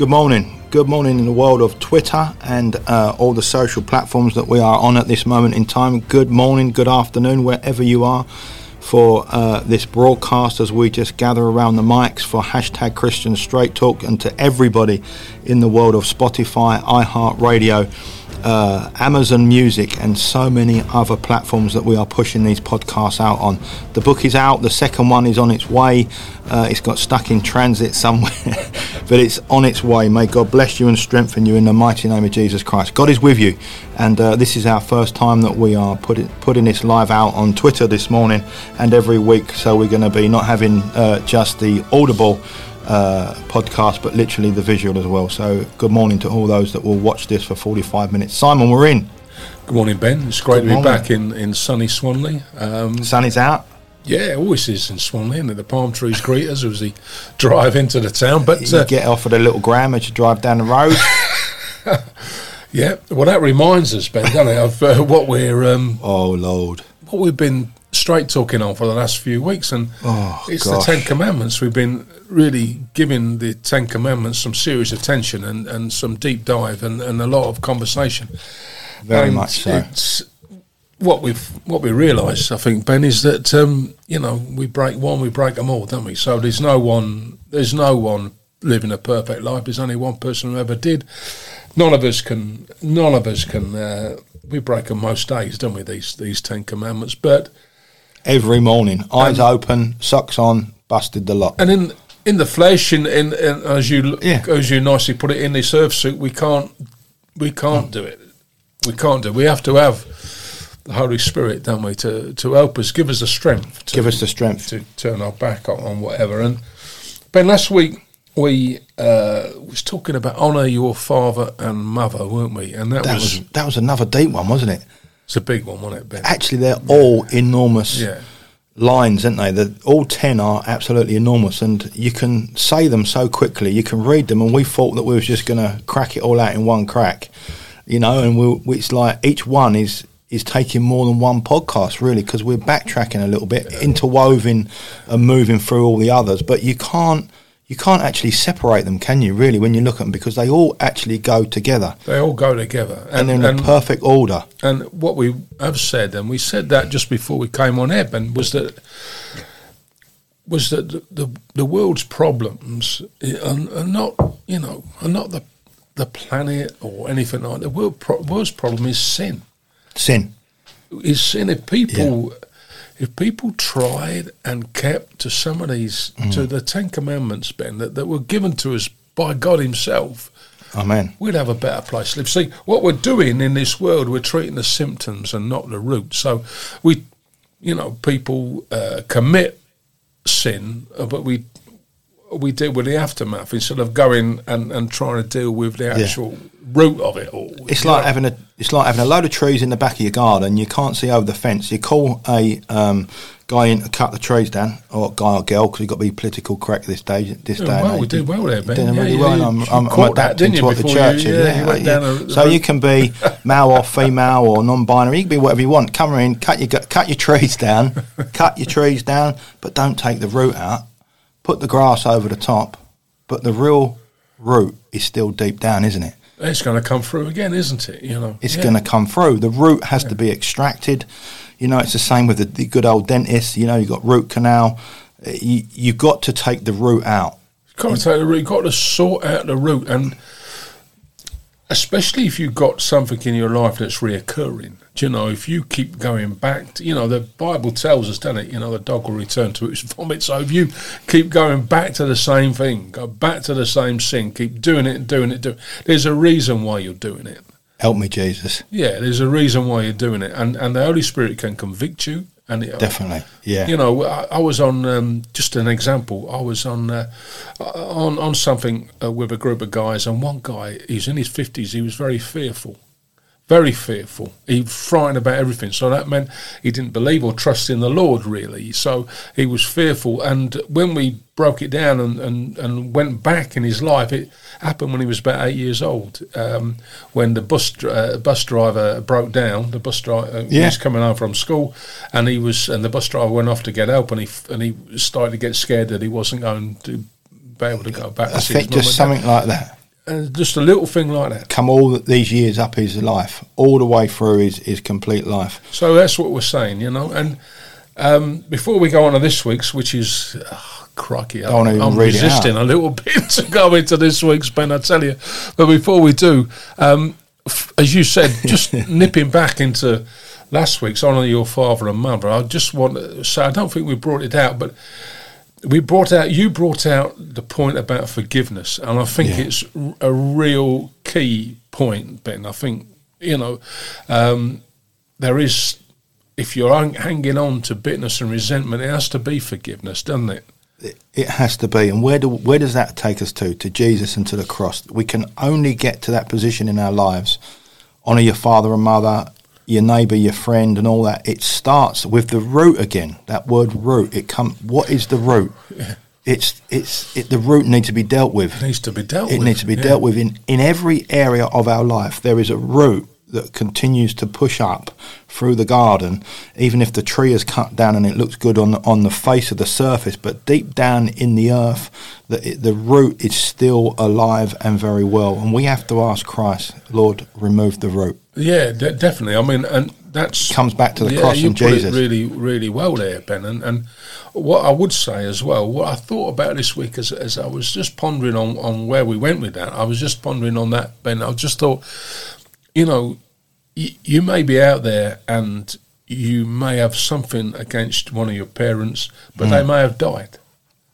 Good morning. Good morning in the world of Twitter and uh, all the social platforms that we are on at this moment in time. Good morning, good afternoon, wherever you are for uh, this broadcast as we just gather around the mics for hashtag Christian Straight Talk and to everybody in the world of Spotify, iHeartRadio uh, Amazon Music, and so many other platforms that we are pushing these podcasts out on. The book is out, the second one is on its way. Uh, it's got stuck in transit somewhere, but it's on its way. May God bless you and strengthen you in the mighty name of Jesus Christ. God is with you, and uh, this is our first time that we are put it, putting this live out on Twitter this morning and every week. So we're going to be not having uh, just the audible uh, podcast, but literally the visual as well. So, good morning to all those that will watch this for 45 minutes. Simon, we're in. Good morning, Ben. It's great good to be back in, in sunny Swanley. Um, Sun is out. Yeah, always is in Swanley, and the palm trees greet us as we drive into the town. But you uh, get off at a little gram as you drive down the road. yeah, well, that reminds us, Ben, doesn't it, of uh, what we're. Um, oh Lord, what we've been straight talking on for the last few weeks, and oh, it's gosh. the Ten Commandments. We've been really giving the Ten Commandments some serious attention and, and some deep dive and, and a lot of conversation. Very and much so. It's what we've what we realise, I think, Ben, is that um, you know we break one, we break them all, don't we? So there's no one, there's no one living a perfect life. There's only one person who ever did. None of us can. None of us can. Uh, we break them most days, don't we? These these Ten Commandments, but every morning, eyes open, socks on, busted the lot. And in in the flesh, in, in, in as you Yeah. as you nicely put it, in this surf suit, we can't we can't do it. We can't do. it. We have to have the Holy Spirit, don't we, to to help us, give us the strength, to, Give us the strength. to turn our back on, on whatever. And Ben, last week we uh, was talking about honour your father and mother, weren't we? And that, That was, was that was another deep one, wasn't it? It's a big one, wasn't it, Ben? Actually, they're all enormous Yeah. lines, aren't they? The, all ten are absolutely enormous, and you can say them so quickly. You can read them, and we thought that we was just going to crack it all out in one crack, you know. And we, it's like each one is is taking more than one podcast, really, because we're backtracking a little bit, interwoven and moving through all the others. But you can't. You can't actually separate them, can you? Really, when you look at them, because they all actually go together They all go together, and, they're in a perfect order. And what we have said, and we said that just before we came on air, Ben, was that was that the the, the world's problems are, are not, you know, are not the the planet or anything like that. The world pro- world's problem is sin. Sin. Is sin. If people if people tried and kept to some of these to the Ten Commandments, Ben, that, that were given to us by God Himself, Amen. we'd have a better place to live. See, what we're doing in this world, we're treating the symptoms and not the root. So we, you know, people uh, commit sin, uh, but we we deal with the aftermath instead of going and, and trying to deal with the actual root of it all. It's like know? having a it's like having a load of trees in the back of your garden. You can't see over the fence. You call a um, guy in to cut the trees down, or guy or girl, because you've got to be political correct this day. This Yeah, day well, we did well there, Ben. Doing Yeah, really well. you- I'm, I'm, I'm adapting to what the church you- is. yeah, you went down a- so you can be male or female or non-binary. You can be whatever you want. Come in, cut your cut your trees down, cut your trees down, but don't take the root out. Put the grass over the top, but the real root is still deep down, isn't it? It's going to come through again, isn't it? You know, It's Yeah. going to come through. The root has to be extracted. You know, it's the same with the, the good old dentist. You know, you've got root canal. You, you've got to take the root out. got to take the root. You've got to sort out the root, and especially if you've got something in your life that's reoccurring. Do you know, if you keep going back, to, you know, the Bible tells us, doesn't it? You know, the dog will return to its vomit. So if you keep going back to the same thing, go back to the same sin, keep doing it and doing it, do, there's a reason why you're doing it. Help me, Jesus. Yeah, there's a reason why you're doing it, and and the Holy Spirit can convict you. And it, Definitely. Yeah. you know, I, I was on um, just an example. I was on uh, on on something uh, with a group of guys, and one guy, he's in his fifties. He was very fearful, very fearful. He was frightened about everything. So that meant he didn't believe or trust in the Lord really. So he was fearful. And when we broke it down and, and, and went back in his life, it happened when he was about eight years old. Um, when the bus uh, bus driver broke down, the bus driver he Yeah. was coming home from school, and he was and the bus driver went off to get help, and he and he started to get scared that he wasn't going to be able to go back. I to think just dad something like that. And just a little thing like that. come all these years up his life, all the way through his, his complete life. So that's what we're saying, you know. And um, before we go on to this week's, which is oh, crikey, Don't I'm, even I'm read it resisting a little bit to go into this week's Ben. I tell you. But before we do, um, f- as you said, just nipping back into last week's honour your father and mother. I just want to say I don't think we brought it out, but we brought out you brought out the point about forgiveness, and I think Yeah. it's a real key point, Ben. I think you know um, there is if you're hanging on to bitterness and resentment, it has to be forgiveness, doesn't it? It, it has to be. And where do where does that take us to? To Jesus and to the cross. We can only get to that position in our lives. Honor your father and mother, your neighbour, your friend, and all that. It starts with the root again. That word root. It come. What is the root? It's it's it, the root needs to be dealt with. It needs to be dealt it with. needs to be yeah. dealt with in, in every area of our life. There is a root that continues to push up through the garden, even if the tree is cut down and it looks good on the, on the face of the surface. But deep down in the earth, the, it- the root is still alive and very well. And we have to ask Christ, Lord, remove the root. Yeah, de- definitely. I mean, and that's Comes back to the yeah, cross you and put Jesus. It really, really well there, Ben. And, and what I would say as well, what I thought about this week as, as I was just pondering on, on where we went with that, I was just pondering on that, Ben. I just thought, you know, y- you may be out there and you may have something against one of your parents, but Mm. they may have died.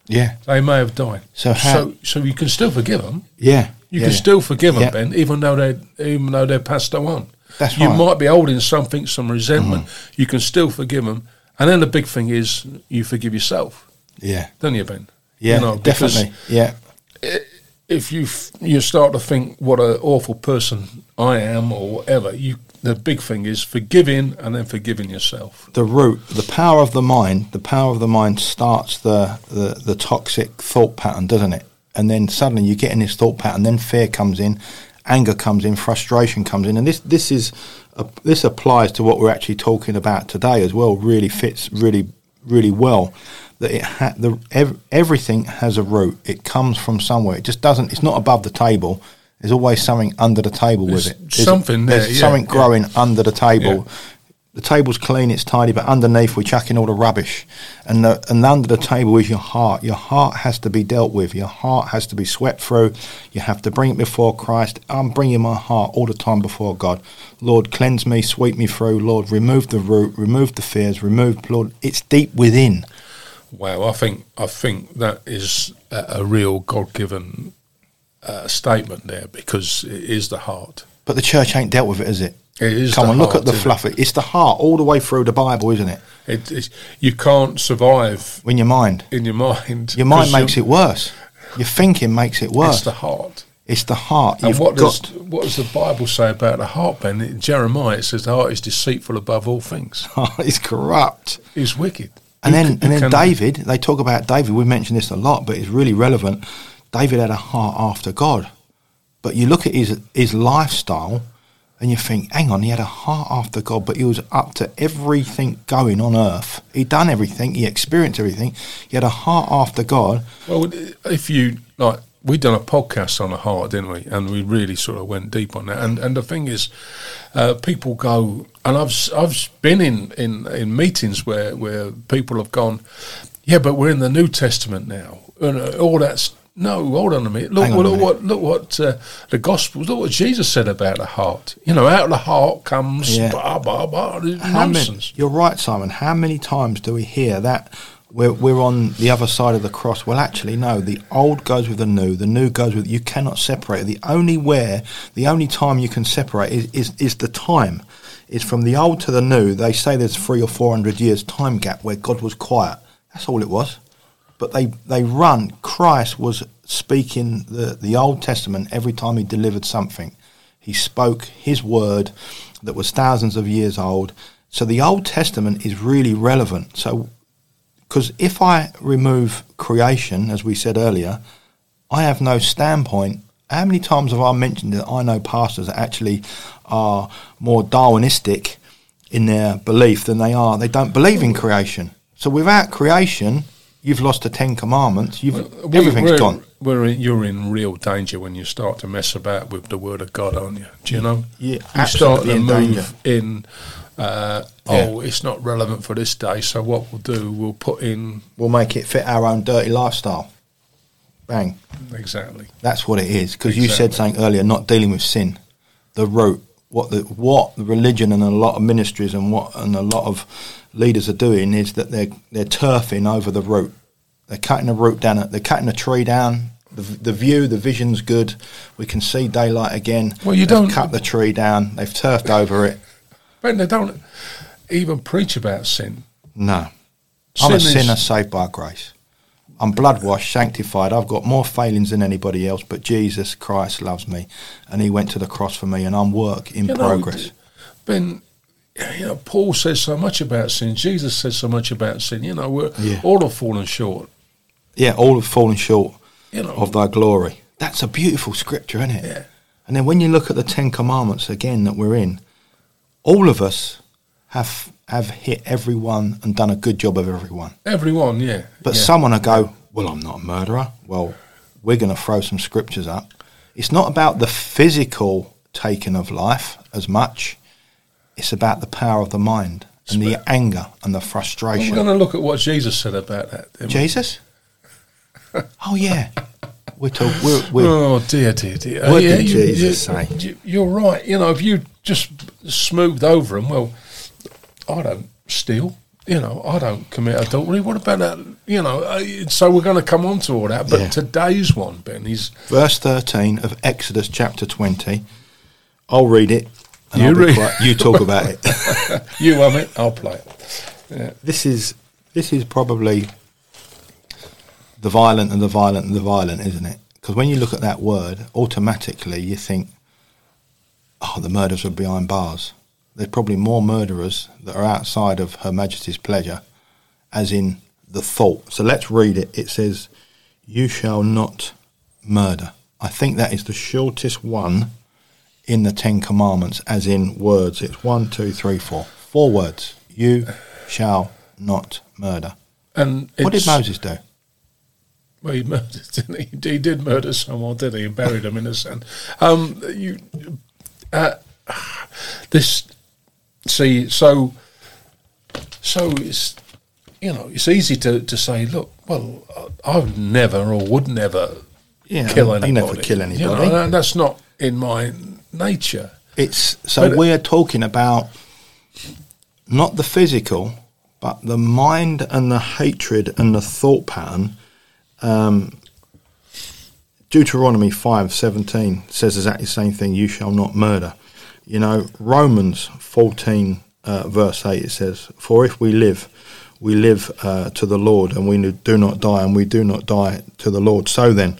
Yeah, They may have died. So how- so, so you can still forgive them. yeah. You yeah. can still forgive them, Yeah. Ben, even though they even though they're passed on. That's you right. might be holding something, some resentment. Mm-hmm. You can still forgive them, and then the big thing is you forgive yourself, Yeah, don't you, Ben? yeah, You know, definitely. Yeah, If you f- you start to think what an awful person I am or whatever, you the big thing is forgiving and then forgiving yourself. the root, the power of the mind, the power of the mind starts the, the, the toxic thought pattern, doesn't it? And then suddenly you get in this thought pattern, then fear comes in, anger comes in, frustration comes in, and this this is uh, this applies to what we're actually talking about today as well. Really fits really really well. That it ha- the ev- everything has a root. It comes from somewhere. It just doesn't. It's not above the table. There's always something under the table with it. There's- something there, There's yeah, something yeah. growing under the table Yeah. the table's clean, it's tidy, but underneath we're chucking all the rubbish. And the, and under the table is your heart. Your heart has to be dealt with. Your heart has to be swept through. You have to bring it before Christ. I'm bringing my heart all the time before God. Lord, cleanse me, sweep me through. Lord, remove the root, remove the fears, remove, Lord, it's deep within. Wow, I think I think that is a, a real God given uh, statement there because it is the heart. But the church ain't dealt with it, is it? It is. Come on, look at the fluff. It's the heart all the way through the Bible, isn't it? It, it's, you can't survive In your mind. in your mind. Your mind makes it worse. Your thinking makes it worse. It's the heart. It's the heart. And You've what does what does the Bible say about the heart, Ben? In Jeremiah, it says the heart is deceitful above all things. it's corrupt. It's wicked. And then, and then David, they talk about David. We mentioned this a lot, but it's really relevant. David had a heart after God, but you look at his his lifestyle, and you think, hang on, he had a heart after God, but he was up to everything going on earth. He'd done everything, he experienced everything. He had a heart after God. Well, if you like, we done a podcast on the heart, didn't we? And we really sort of went deep on that. And and the thing is, uh, people go, and I've I've been in, in, in meetings where where people have gone, yeah, but we're in the New Testament now, and uh, all that's. No, hold on a minute. Look, a look what look what uh, the Gospels. Look what Jesus said about the heart. You know, out of the heart comes Yeah. blah blah blah. How many- nonsense. you're right, Simon. How many times do we hear that we're, we're on the other side of the cross? Well, actually, no. The old goes with the new. The new goes with. You cannot separate. The only where, the only time you can separate is is, is the time. It's from the old to the new. They say there's three or four hundred years time gap where God was quiet. That's all it was. But they they run. Christ was speaking the the Old Testament every time he delivered something. He spoke his word that was thousands of years old. So the Old Testament is really relevant. So, because if I remove creation, as we said earlier, I have no standpoint. How many times have I mentioned that I know pastors that actually are more Darwinistic in their belief than they are? They don't believe in creation. So without creation, you've lost the Ten Commandments. You've We- everything's we're, gone. We're in, you're in real danger when you start to mess about with the word of God, aren't you? Do you know? Yeah, you start to move danger. in. Uh, Oh, it's not relevant for this day. So what we'll do, we'll put in We'll make it fit our own dirty lifestyle. Bang. exactly. That's what it is. Because you said Exactly. something earlier, not dealing with sin, the root, what the what the religion and a lot of ministries and what and a lot of leaders are doing is that they're they're turfing over the root. They're cutting the root down. They're cutting the tree down. The, the view, the vision's good. We can see daylight again. Well, you They've don't- cut the tree down. They've turfed over it. But they don't even preach about sin. No, I'm a Sin is- sinner saved by grace. I'm blood washed, sanctified. I've got more failings than anybody else, but Jesus Christ loves me, and He went to the cross for me, and I'm work in You know, progress. Ben, you know, Paul says so much about sin. Jesus says so much about sin. You know, we're Yeah. all have fallen short. Yeah, all have fallen short You know, of Thy glory. That's a beautiful scripture, isn't it? Yeah. And then when you look at the Ten Commandments again that we're in, all of us have have hit everyone and done a good job of everyone. everyone, yeah. But yeah. someone will go, Well, I'm not a murderer. Well, we're going to throw some scriptures up. It's not about the physical taking of life as much, it's about the power of the mind and the anger and the frustration. We're going to look at what Jesus said about that. Jesus? Oh, yeah. We're, talk, we're, we're Oh dear, dear, dear. What yeah, did you, Jesus you, say? you- You're right. You know, if you just smoothed over them, well, I don't steal. You know, I don't commit adultery. What about that? You know, uh, so we're going to come on to all that. But Yeah. today's one, Ben, is verse 13 of Exodus chapter 20. I'll read it. You I'll read- quiet. You talk about it. you have it. I'll play it. this is this is probably the violent and the violent and the violent, isn't it? Because when you look at that word, automatically you think, oh, the murders are behind bars. There's probably more murderers that are outside of Her Majesty's pleasure, as in the thought. So let's read it. It says, You shall not murder. I think that is the shortest one in the Ten Commandments, as in words. It's one, two, three, four. Four words. You shall not murder. And What did Moses do? Well, he murdered, didn't he? He did murder someone, didn't he? And buried him in the sand. Um, you, uh, this, see, so, so it's, you know, it's easy to, to say, look, well, I would never or would never Yeah, kill you anybody. never kill You know, anybody. and that's not in my nature. It's so But- we're talking about not the physical, but the mind and the hatred and the thought pattern. Um, Deuteronomy five seventeen says exactly the same thing. You shall not murder. You know Romans fourteen uh, verse eight it says, "For if we live, we live uh, to the Lord, and we do not die, and we do not die to the Lord." So then,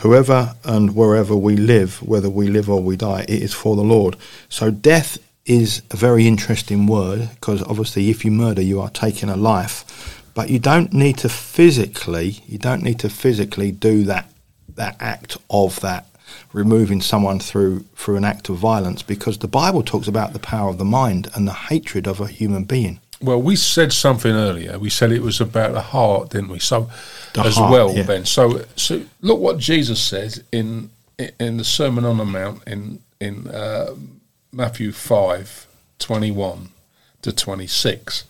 whoever and wherever we live, whether we live or we die, it is for the Lord. So death is a very interesting word because obviously, if you murder, you are taking a life, but you don't need to physically, you don't need to physically do that that act of that removing someone through through an act of violence because the Bible talks about the power of the mind and the hatred of a human being. Well, we said something earlier. We said it was about the heart, didn't we? So, The as heart, well, yeah. Ben. So, so look what Jesus says in in the Sermon on the Mount in in uh, Matthew five twenty one to twenty six.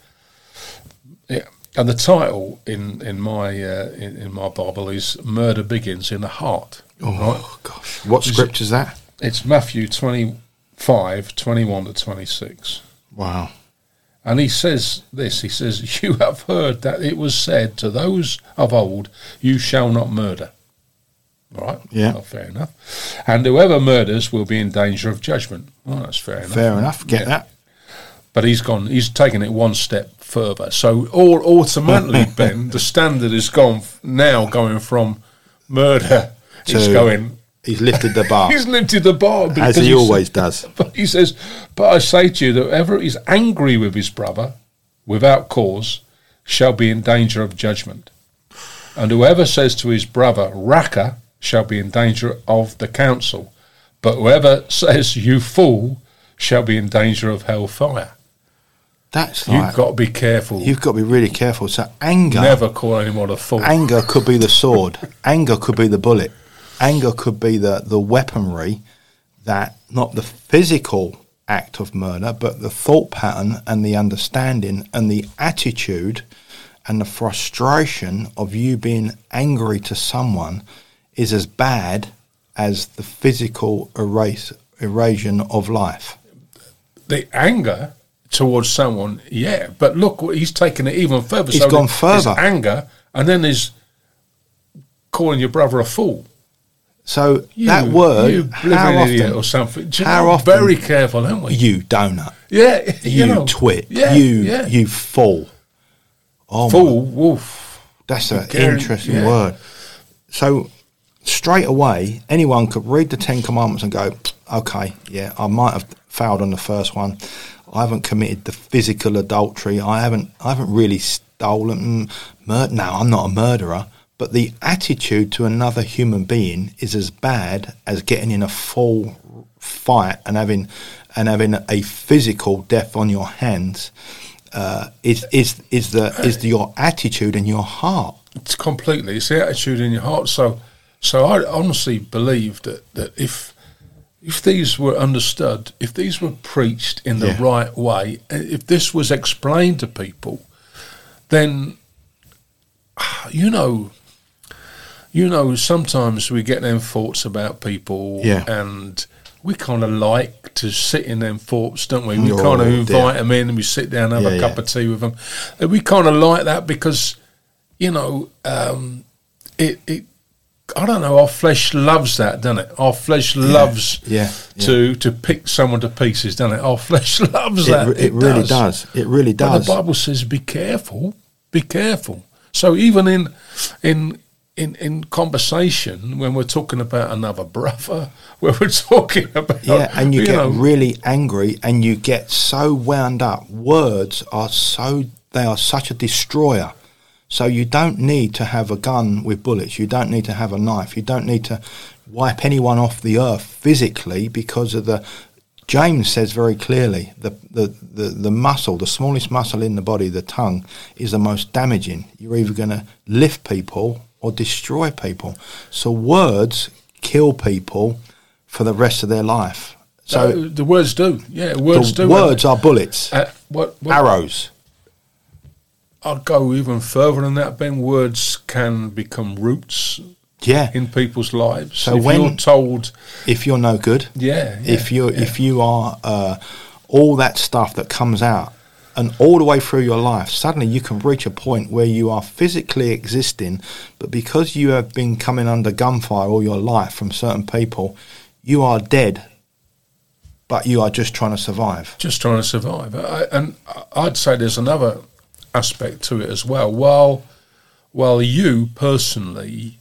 Yeah, and the title in in my uh, in, in my Bible is "Murder Begins in the Heart." Oh gosh, what scripture's that? It's Matthew 25, 21 to twenty six. Wow. And he says this he says, You have heard that it was said to those of old, You shall not murder. Right? Yeah. Well, fair enough. And whoever murders will be in danger of judgment. Well, that's fair enough. Fair enough. Get Yeah. that? But he's gone, he's taken it one step further. So, all automatically, Ben, the standard is gone f- now going from murder, he's To- going, He's lifted the bar he's lifted the bar. as because he always does. but he says, But I say to you that whoever is angry with his brother without cause shall be in danger of judgment. And whoever says to his brother, Raca, shall be in danger of the council. But whoever says, You fool, shall be in danger of hellfire. That's You've got to be careful. you've got to be really careful. So anger, Never call anyone a fool. anger could be the sword. anger could be the bullet. Anger could be the the weaponry that not the physical act of murder, but the thought pattern and the understanding and the attitude and the frustration of you being angry to someone is as bad as the physical erase, erasion of life. the anger towards someone, yeah. But look, he's taken it even further. He's So gone further. anger, and then there's calling your brother a fool. So You, that word, you how often, or something. Do you how know, often- Very careful, aren't we? you donut, yeah, you, you, know. twit, Yeah, you yeah. you fool. Oh fool, wolf. That's an interesting yeah. word. So straight away, anyone could read the Ten Commandments and go, "Okay, yeah, I might have failed on the first one. I haven't committed the physical adultery. I haven't, I haven't really stolen. Mur- no, I'm not a murderer." But the attitude to another human being is as bad as getting in a full fight and having and having a physical death on your hands. Uh, is is is the is the, your attitude and your heart? It's completely. It's the attitude in your heart. So, so I honestly believe that that if if these were understood, if these were preached in the Yeah. right way, if this was explained to people, then you know, you know, sometimes we get them thoughts about people, Yeah. and we kind of like to sit in them thoughts, don't we? We Oh, kind of invite them in, and we sit down and have Yeah, a cup yeah. of tea with them. And we kind of like that because, you know, um, it it. I don't know. Our flesh loves that, doesn't it? Our flesh loves yeah, yeah. to to pick someone to pieces, doesn't it? Our flesh loves It, that. re- it really does. It really But does. the Bible says, "Be careful, be careful." So even in in in in conversation, when we're talking about another brother, when we're talking about yeah, and you, get know, really angry and you get so wound up. Words are so they are such a destroyer. So you don't need to have a gun with bullets. You don't need to have a knife. You don't need to wipe anyone off the earth physically because of the. James says very clearly the, the, the, the muscle, the smallest muscle in the body, the tongue, is the most damaging. You're either going to lift people or destroy people. So words kill people for the rest of their life. So uh, the words do, yeah, words the do. words are bullets, Uh, what, what arrows. I'll go even further than that. Ben, words can become roots Yeah. in people's lives. So if when- you're told, if you're no good, yeah, if yeah, you yeah. if you are uh, all that stuff that comes out and all the way through your life suddenly you can reach a point where you are physically existing but because you have been coming under gunfire all your life from certain people you are dead but you are just trying to survive just trying to survive. I, and I'd say there's another aspect to it as well. While while you personally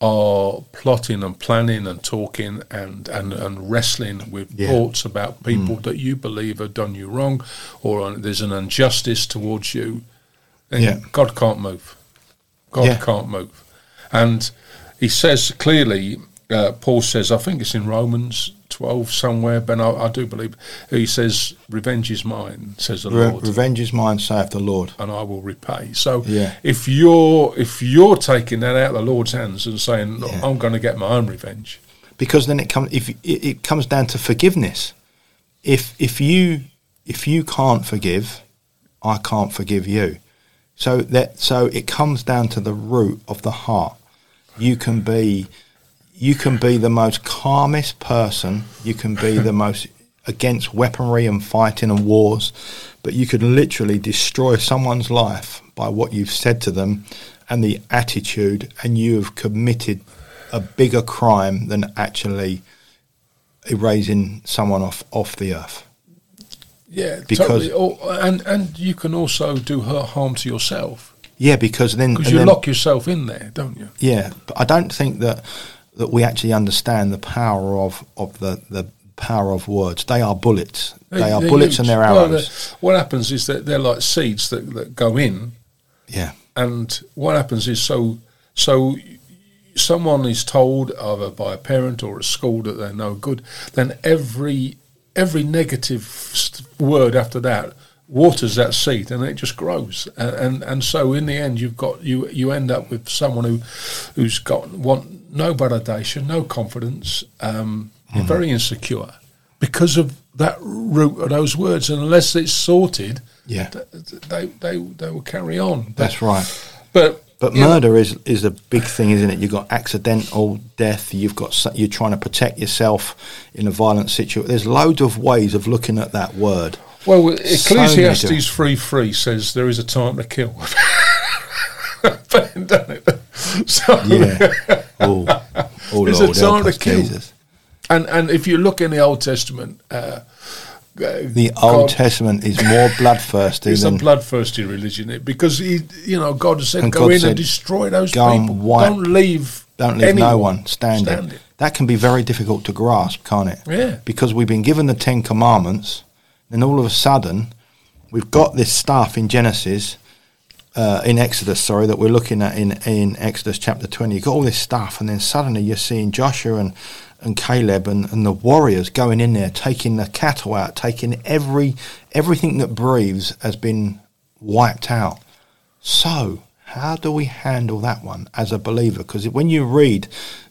are plotting and planning and talking and, and, and wrestling with Yeah. thoughts about mm. people that you believe have done you wrong or there's an injustice towards you, then Yeah. God can't move. God Yeah. can't move. And he says clearly, uh, Paul says, I think it's in Romans 12 somewhere, but I, I do believe, he says, Revenge is mine, says the Re- Lord revenge is mine saith the lord and I will repay. So Yeah. if you're if you're taking that out of the Lord's hands and saying "Look, Yeah. I'm going to get my own revenge, because then it comes if it, it comes down to forgiveness. If if you if you can't forgive, I can't forgive you. So that so it comes down to the root of the heart. You can be you can be the most calmest person. You can be the most against weaponry and fighting and wars, but you could literally destroy someone's life by what you've said to them and the attitude, and you have committed a bigger crime than actually erasing someone off off the earth. yeah, Because- totally. Or, and and you can also do her harm to yourself Yeah, because then because you then- lock yourself in there, don't you? Yeah, but I don't think that that we actually understand the power of of the the power of words. They are bullets. They are They're bullets huge. and they're Well, arrows. the- what happens is that they're like seeds that, that go in, yeah, and what happens is so so someone is told either by a parent or a school that they're no good then every every negative word after that waters that seed and it just grows. And, and and so in the end, you've got you you end up with someone who who's got want no validation, no confidence, um, Mm-hmm. very insecure because of that root of those words. And unless it's sorted, Yeah. th- th- they they they will carry on. But- That's right. But But you know, murder is is a big thing, isn't it? You've got accidental death. You've got you're trying to protect yourself in a violent situation. There's loads of ways of looking at that word. Well, Ecclesiastes different- three three says there is a time to kill. But? so, Yeah. oh, oh There's Lord, a time to kill. Jesus. and and if you look in the Old Testament, uh, The Old Testament is more bloodthirsty is a than bloodthirsty religion it- because he, you know, God said, And "Go God in said, and destroy those "Go people. wipe- Don't leave, don't leave anyone no one standing. standing." That can be very difficult to grasp, can't it? Yeah. Because we've been given the Ten Commandments, then all of a sudden, we've got this stuff in Genesis, uh, in Exodus, sorry, that we're looking at in, in Exodus chapter 20. You've got all this stuff, and then suddenly you're seeing Joshua and, and Caleb and, and the warriors going in there, taking the cattle out, taking every everything that breathes has been wiped out. So, how do we handle that one as a believer? Because when you read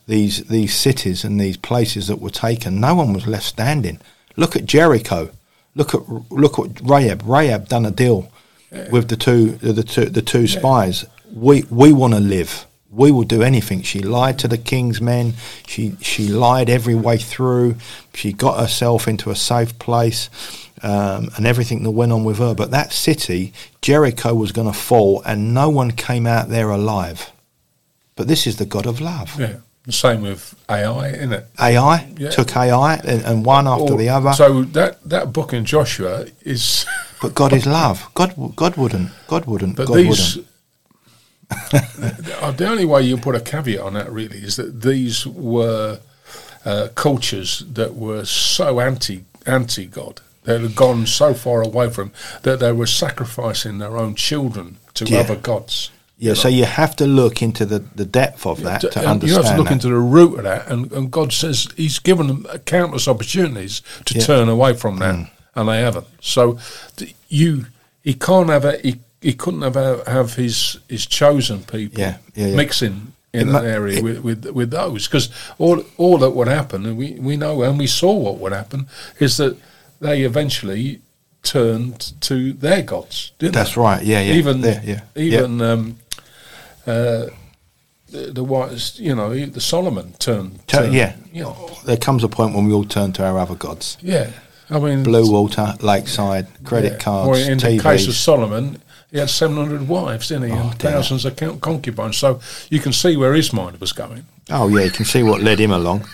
these these cities and these places that were taken, no one was left standing. Look at Jericho. Look at look at Rahab. Rahab done a deal with the two the two the two spies. We we want to live. We will do anything. She lied to the king's men. She she lied every way through. She got herself into a safe place um, and everything that went on with her. But that city, Jericho, was going to fall, and no one came out there alive. But this is the God of love. Yeah, the same with Ai, isn't it? Ai Yeah. took Ai and, and one after Or- the other. So that that book in Joshua is, but God is love. God God wouldn't. God wouldn't. but God these. wouldn't. Uh, the only way you put a caveat on that really is that these were uh, cultures that were so anti anti God. They had gone so far away from that they were sacrificing their own children to Yeah. other gods. Yeah, so you have to look into the, the depth of that to And understand. you have to look that. into the root of that, and, and God says He's given them countless opportunities to Yeah. Mm. turn away from that, and they haven't. So you, He can't have a, he, he couldn't have a, have his his chosen people Yeah, yeah, yeah. mixing in It that mu- area it- with, with with those because all all that would happen, and we we know and we saw what would happen is that they eventually turned to their gods. Didn't That's they? right. Yeah, yeah. Even There, yeah. even um, uh, the, the whites, you know, the Solomon turned. Tur- turned, yeah. you know, There comes a point when we all turn to our other gods. yeah. I mean, Bluewater, lakeside, credit yeah. cards, Or in the case of Solomon, he had seven hundred wives, didn't he, Oh, and thousands of concubines. So you can see where his mind was going. Oh yeah, you can see what led him along.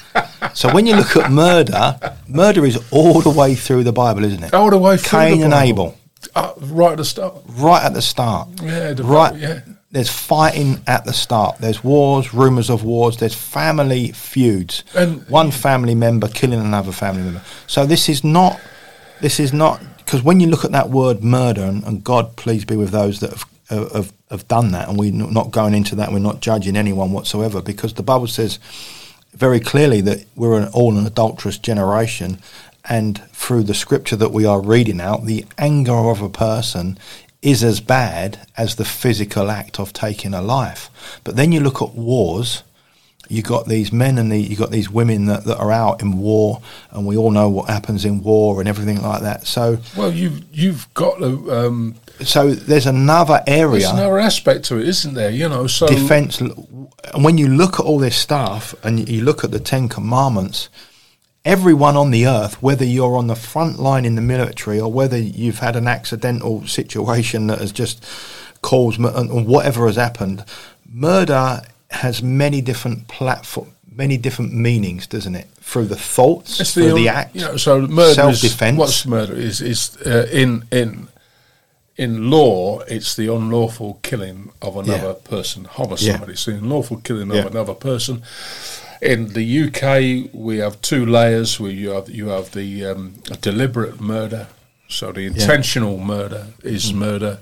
so when you look at murder, murder is all the way through the Bible, isn't it? All the way through Cain and Abel, Uh, right at the start. right at the start. Yeah, the right. Yeah. There's fighting at the start. There's wars, rumours of wars. There's family feuds. And- one family member killing another family member. So this is not. This is not because when you look at that word murder, and, and God, please be with those that have, have have done that, and we're not going into that. We're not judging anyone whatsoever because the Bible says very clearly that we're an, all an adulterous generation, and through the scripture that we are reading out, the anger of a person is as bad as the physical act of taking a life. But then you look at wars. You got these men and the, you got these women that, that are out in war, and we all know what happens in war and everything like that. So, Well, you've you've got to. Um, so there's another area. there's another aspect to it, isn't there? You know, so defense. And when you look at all this stuff and you look at the Ten Commandments, everyone on the earth, whether you're on the front line in the military or whether you've had an accidental situation that has just caused and whatever has happened, murder has many different platform, many different meanings, doesn't it? Through the thoughts, It's through the, un- act, You know, so murder self-defense. Is, what's murder is is uh, in in in law, it's the unlawful killing of another Yeah. person. Homicide. It's the unlawful killing of Yeah. another person. In the UK, we have two layers. Where you have you have the um, deliberate murder. So the intentional murder is Mm. murder.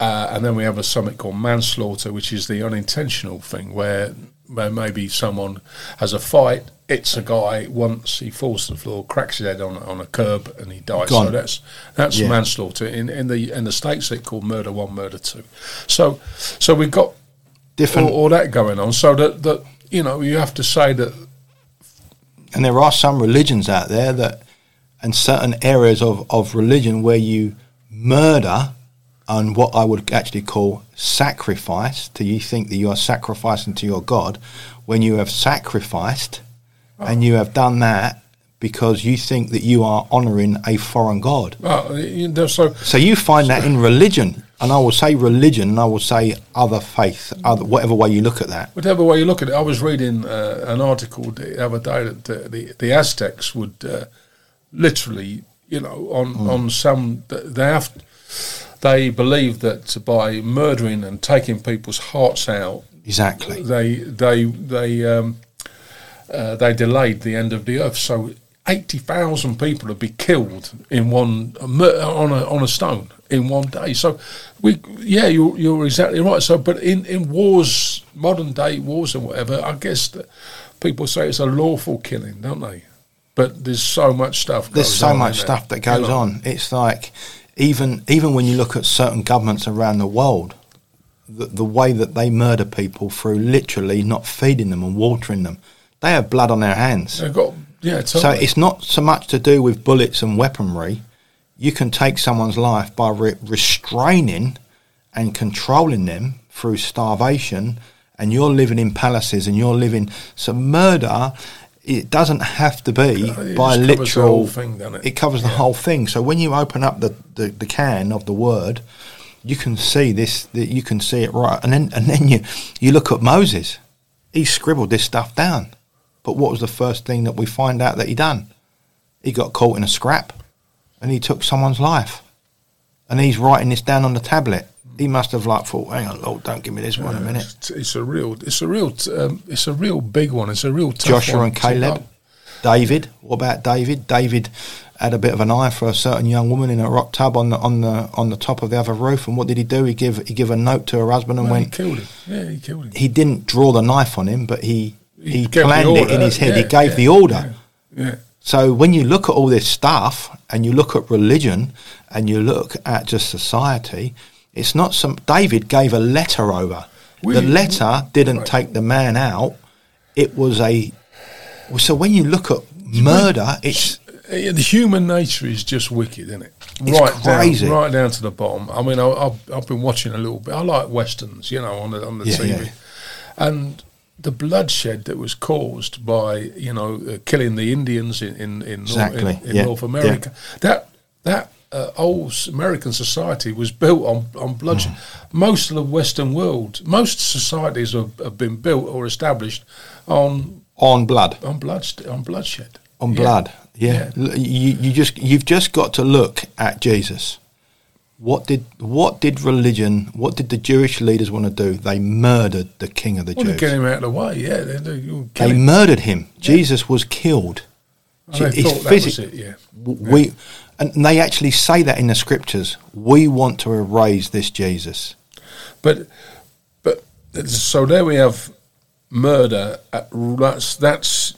Uh, and then we have a something called manslaughter, which is the unintentional thing where where maybe someone has a fight, hits a guy once, he falls to the floor, cracks his head on on a curb, and he dies. Gone. So that's that's Yeah. manslaughter. In in the in the states they call murder one, murder two. So so we've got Different, all, all that going on. So that that you know you have to say that and there are some religions out there that, and certain areas of, of religion where you murder on what I would actually call sacrifice, do you think that you are sacrificing to your God, when you have sacrificed ah. and you have done that because you think that you are honouring a foreign God. Ah, you know, so So you find that in religion, and I will say religion, and I will say other faith, other whatever way you look at that. Whatever way you look at it, I was reading uh, an article the other day that uh, the the Aztecs would uh, literally, you know, on Hmm. on some they have they believe that by murdering and taking people's hearts out, Exactly. they they they um, uh, they delayed the end of the earth. So eighty thousand people would be killed in one on a on a stone in one day. So we yeah you're you're exactly right. So but in in wars, modern day wars and whatever, I guess that people say it's a lawful killing, don't they? But there's so much stuff. There's goes so much stuff that goes you know. on. It's like even even when you look at certain governments around the world, the, the way that they murder people through literally not feeding them and watering them, they have blood on their hands. They've got yeah. So it's not so much to do with bullets and weaponry. You can take someone's life by re- restraining and controlling them through starvation, and you're living in palaces and you're living. So murder, it doesn't have to be uh, It by just covers the literal. whole thing, doesn't it? It covers the whole thing. So when you open up the, the, the can of the word, you can see this. that You can see it right, and then and then you you look at Moses. He scribbled this stuff down, but what was the first thing that we find out that he done? He got caught in a scrap, and he took someone's life, and he's writing this down on the tablet. He must have like thought, "Hang on, Lord, don't give me this one a minute." It's, it's a real, it's a real, um, it's a real big one. It's a real tough Joshua and Caleb. David. What about David? David had a bit of an eye for a certain young woman in a rock tub on the on the on the top of the other roof. And what did he do? He give he give a note to her husband and Well, he went. killed him. Yeah, he killed him. He didn't draw the knife on him, but he he, He planned it in his head. he gave yeah, the order. Yeah, yeah. So when you look at all this stuff and you look at religion and you look at just society, it's not some. David gave a letter over. We- the letter didn't right. take the man out. It was a. So when you look at murder, it's uh, the human nature is just wicked, isn't it? It's right crazy. down, right down to the bottom. I mean, I, I've I've been watching a little bit. I like westerns, you know, on the on the Yeah, TV, yeah. and the bloodshed that was caused by you know uh, killing the Indians in in in, Exactly, North, in, in yeah, North America. That that uh, old American society was built on on bloodshed. Mm. Most of the Western world, most societies have, have been built or established on on blood, on blood on bloodshed. on Yeah. blood. Yeah, L- you you just you've just got to look at Jesus. What did what did religion? What did the Jewish leaders want to do? They murdered the King of the to Jews. get him out of the way, yeah. They, they, They him. murdered him. Jesus was killed. And they thought that was it, yeah. We and they actually say that in the scriptures. We want to erase this Jesus. But, but so there we have murder. At, that's that's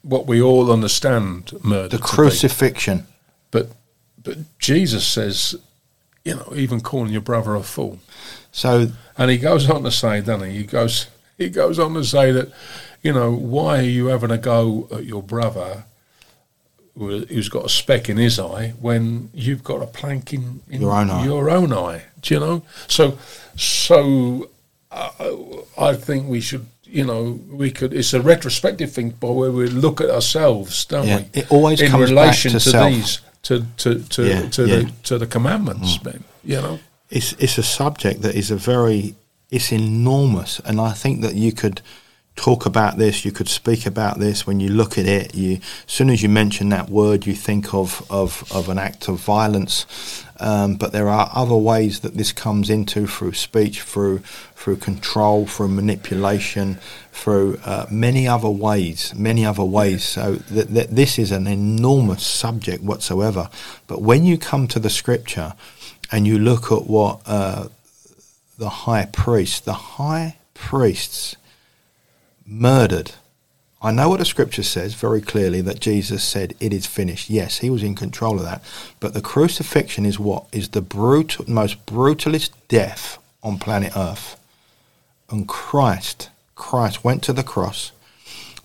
what we all understand murder. The crucifixion. But but Jesus says, you know, even calling your brother a fool. So And he goes on to say, doesn't he? He goes he goes on to say that, you know, why are you having a go at your brother who- who's got a speck in his eye when you've got a plank in, in Your own eye. your own eye? Do you know? So so uh, I think we should. You know, we could. It's a retrospective thing, by where we look at ourselves, don't Yeah, we? it always in comes back relation to to self. these, to to to, Yeah, to yeah. Mm. the to the commandments, man. You know, it's it's a subject that is a very it's enormous, and I think that you could talk about this, you could speak about this. When you look at it, you as soon as you mention that word, you think of of, of an act of violence. Um, but there are other ways that this comes into through speech, through through control, through manipulation, through uh, many other ways, many other ways. So th- th- this is an enormous subject whatsoever. But when you come to the scripture and you look at what uh, the high priest. The high priests murdered. I know what the scripture says very clearly that Jesus said, It is finished. Yes, he was in control of that. But the crucifixion is what? Is the brutal, most brutalist death on planet Earth. And Christ, Christ went to the cross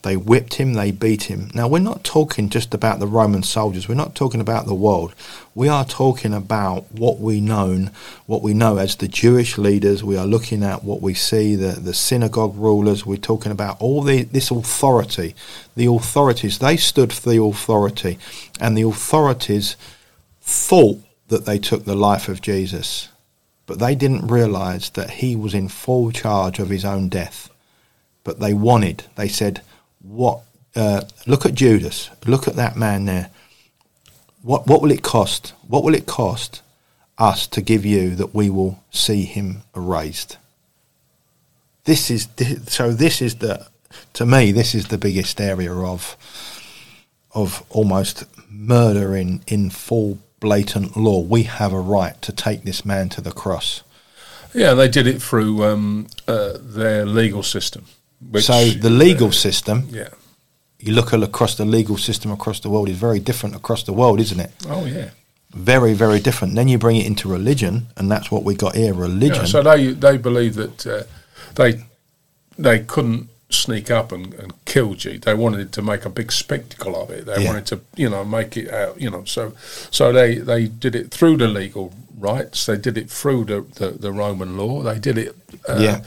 they whipped him, they beat him. Now, we're not talking just about the Roman soldiers, we're not talking about the world. We are talking about what we know, what we know as the Jewish leaders. We are looking at what we see, the, the synagogue rulers. We're talking about all the, this authority. The authorities, they stood for the authority, and the authorities thought that they took the life of Jesus, but they didn't realize that he was in full charge of his own death. But they wanted, they said, what uh, look at Judas. Look at that man there. What what will it cost? What will it cost us to give you that we will see him erased? This is so. This is the to me. This is the biggest area of of almost murder in in full blatant law. We have a right to take this man to the cross. Yeah, they did it through um, uh, their legal system. Which, so the legal uh, system, yeah, you look across the legal system across the world is very different across the world, isn't it? Oh yeah, very very different. Then you bring it into religion, and that's what we got here: religion. Yeah, so they they believe that uh, they they couldn't sneak up and, and kill G. They wanted to make a big spectacle of it. They yeah. wanted to, you know, make it out, you know. So, so they, they did it through the legal rights. They did it through the, the, the Roman law. They did it. Uh, yeah.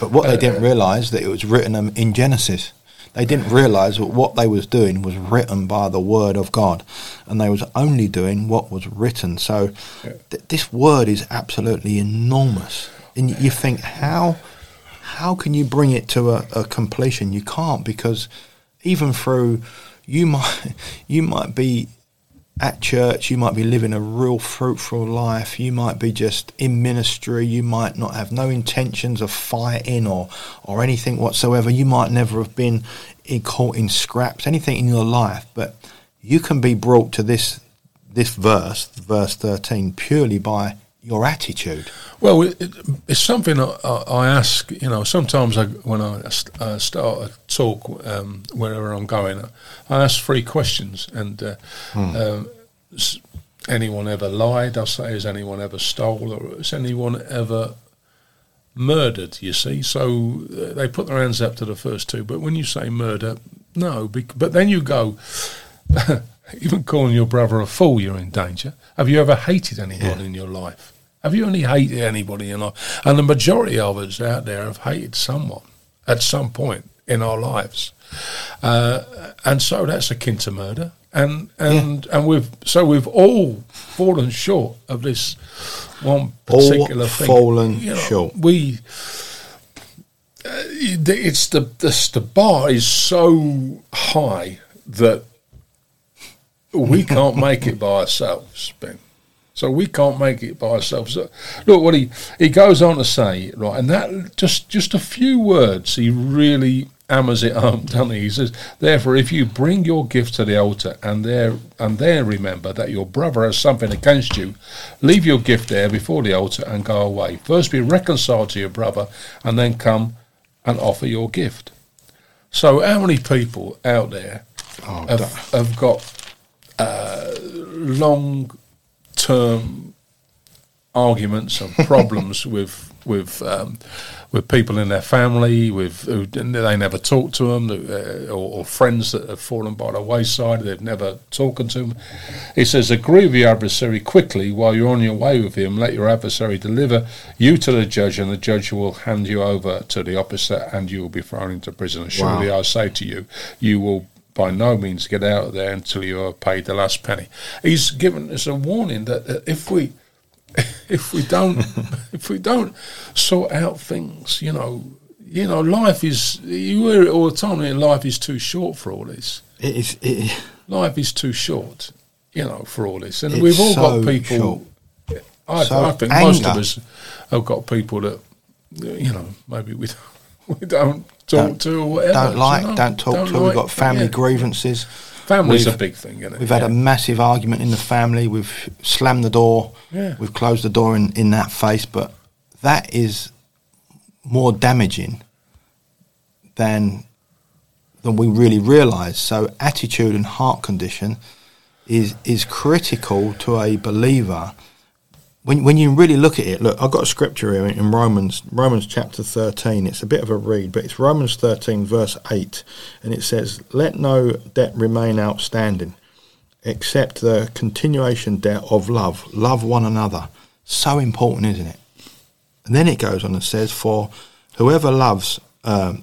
But what they didn't realise that it was written um, in Genesis. They didn't realise that what they was doing was written by the word of God, and they was only doing what was written. So th- this word is absolutely enormous, and you think how how can you bring it to a, a completion? You can't because even through you might you might be at church, you might be living a real fruitful life. You might be just in ministry. You might not have no intentions of fighting or, or anything whatsoever. You might never have been in, caught in scraps, anything in your life. But you can be brought to this this verse, verse 13, purely by your attitude. Well, it, it's something I, I, ask. You know, sometimes I, when I uh, start a talk um, wherever I'm going, I ask three questions, and uh, hmm. um, anyone ever lied? I say, has anyone ever stole, or has anyone ever murdered? You see, so uh, they put their hands up to the first two, but when you say murder, no. but then you go. even calling your brother a fool, you're in danger. Have you ever hated anyone yeah. in your life? Have you only hated anybody in life? And the majority of us out there have hated someone at some point in our lives. Uh, and so that's akin to murder. And and yeah. and we've so we've all fallen short of this one particular all thing. Fallen you know, short. We uh, it's the, the the bar is so high that we can't make it by ourselves, Ben. So we can't make it by ourselves. Look what he he goes on to say, right, and that just just a few words. He really hammers it home, doesn't he? He says, therefore, if you bring your gift to the altar and there and there remember that your brother has something against you, leave your gift there before the altar and go away. First, be reconciled to your brother, and then come and offer your gift. So, how many people out there oh, have, have got uh, long term arguments and problems with with um, with people in their family, with who they never talk to them, uh, or, or, friends that have fallen by the wayside, they've never talked to them. He says, "Agree with your adversary quickly while you're on your way with him. Let your adversary deliver you to the judge, and the judge will hand you over to the officer, and you will be thrown into prison. Surely, wow. I say to you, you will." By no means get out of there until you are paid the last penny. He's given us a warning that if we if we don't if we don't sort out things, you know, you know, life is you hear it all the time. And life is too short for all this. It is. It, life is too short, you know, for all this, and we've all so got people. I, so I, think anger. most of us have got people that you know maybe we don't, we don't talk don't, to or whatever. Don't like, don't talk don't to. Like, we've got family yeah. grievances. Family's we've, a big thing, isn't it? We've had yeah. a massive argument in the family. We've slammed the door. Yeah. We've closed the door in, in that face. But that is more damaging than than we really realise. So attitude and heart condition is is critical to a believer. When, when you really look at it, look, I've got a scripture here in Romans Romans chapter thirteen. It's a bit of a read, but it's Romans thirteen verse eight, and it says, "Let no debt remain outstanding, except the continuation debt of love. Love one another." So important, isn't it? And then it goes on and says, "For whoever loves um,